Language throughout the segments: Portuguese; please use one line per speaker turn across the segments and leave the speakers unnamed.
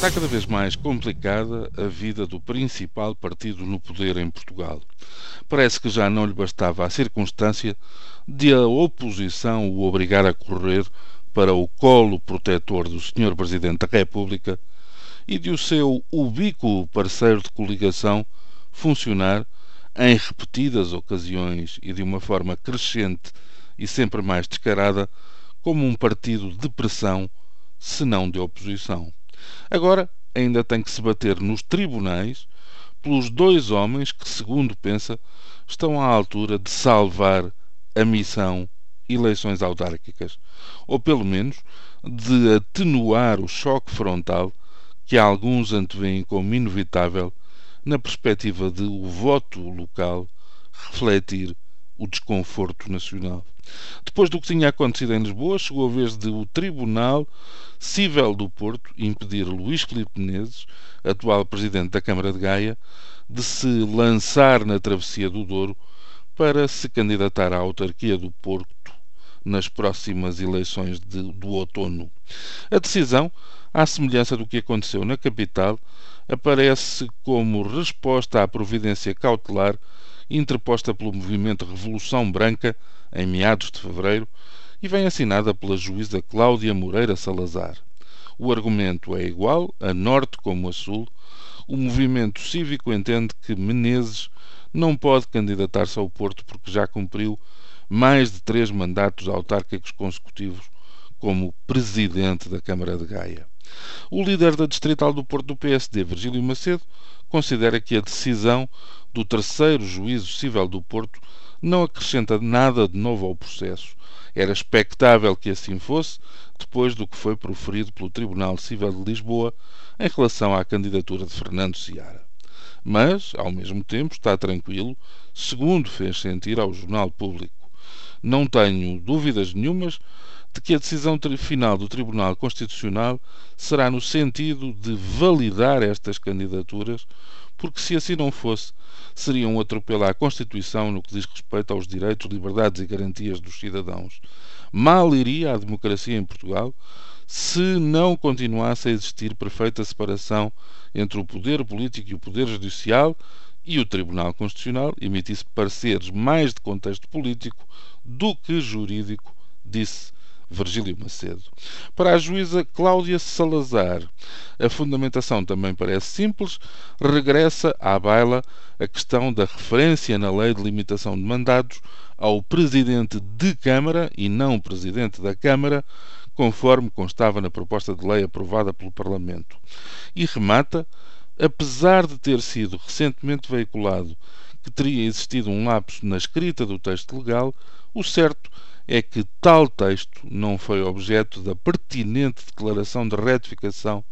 Está cada vez mais complicada a vida do principal partido no poder em Portugal. Parece que já não lhe bastava a circunstância de a oposição o obrigar a correr para o colo protetor do Sr. Presidente da República e de o seu ubíquo parceiro de coligação funcionar em repetidas ocasiões e de uma forma crescente e sempre mais descarada como um partido de pressão, se não de oposição. Agora ainda tem que se bater nos tribunais pelos dois homens que, segundo pensa, estão à altura de salvar a missão eleições autárquicas, ou pelo menos de atenuar o choque frontal que alguns antevêem como inevitável na perspectiva de o voto local refletir o desconforto nacional. Depois do que tinha acontecido em Lisboa, chegou a vez de o Tribunal Cível do Porto impedir Luís Filipe Menezes, atual presidente da Câmara de Gaia, de se lançar na travessia do Douro para se candidatar à autarquia do Porto nas próximas eleições de, do outono. A decisão, à semelhança do que aconteceu na capital, aparece como resposta à providência cautelar interposta pelo movimento Revolução Branca em meados de fevereiro e vem assinada pela juíza Cláudia Moreira Salazar. O argumento é igual, a norte como a sul. O movimento cívico entende que Menezes não pode candidatar-se ao Porto porque já cumpriu mais de três mandatos autárquicos consecutivos como presidente da Câmara de Gaia. O líder da Distrital do Porto do PSD, Virgílio Macedo, considera que a decisão do terceiro juízo civil do Porto não acrescenta nada de novo ao processo. Era expectável que assim fosse, depois do que foi proferido pelo Tribunal Civil de Lisboa em relação à candidatura de Fernando Seara. Mas, ao mesmo tempo, está tranquilo, segundo fez sentir ao Jornal Público. Não tenho dúvidas nenhumas de que a decisão final do Tribunal Constitucional será no sentido de validar estas candidaturas, porque se assim não fosse, seria um atropelo à Constituição no que diz respeito aos direitos, liberdades e garantias dos cidadãos. Mal iria a democracia em Portugal se não continuasse a existir perfeita separação entre o poder político e o poder judicial e o Tribunal Constitucional emitisse pareceres mais de contexto político do que jurídico, disse Virgílio Macedo. Para a juíza Cláudia Salazar, a fundamentação também parece simples, regressa à baila a questão da referência na lei de limitação de mandados ao presidente de Câmara e não presidente da Câmara, conforme constava na proposta de lei aprovada pelo Parlamento. E remata, apesar de ter sido recentemente veiculado que teria existido um lapso na escrita do texto legal, o certo é que tal texto não foi objeto da pertinente declaração de retificação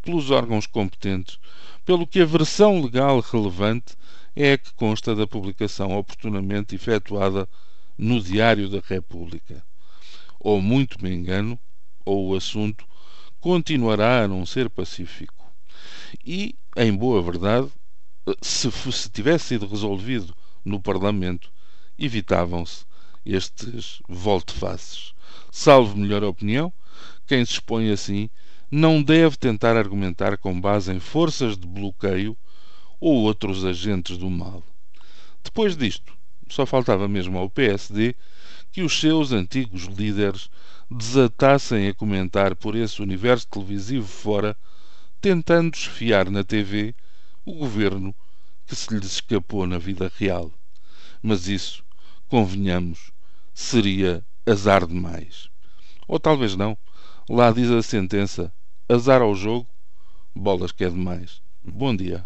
pelos órgãos competentes, pelo que a versão legal relevante é a que consta da publicação oportunamente efetuada no Diário da República. Ou muito me engano, ou o assunto continuará a não ser pacífico. E, em boa verdade, se, se tivesse sido resolvido no Parlamento, evitavam-se estes volte-faces. Salvo melhor opinião, quem se expõe assim não deve tentar argumentar com base em forças de bloqueio ou outros agentes do mal. Depois disto, só faltava mesmo ao PSD que os seus antigos líderes desatassem a comentar por esse universo televisivo fora, tentando esfiar na TV o governo que se lhes escapou na vida real. Mas isso convenhamos, seria azar demais. Ou talvez não. Lá diz a sentença: azar ao jogo, bolas que é demais. Bom dia.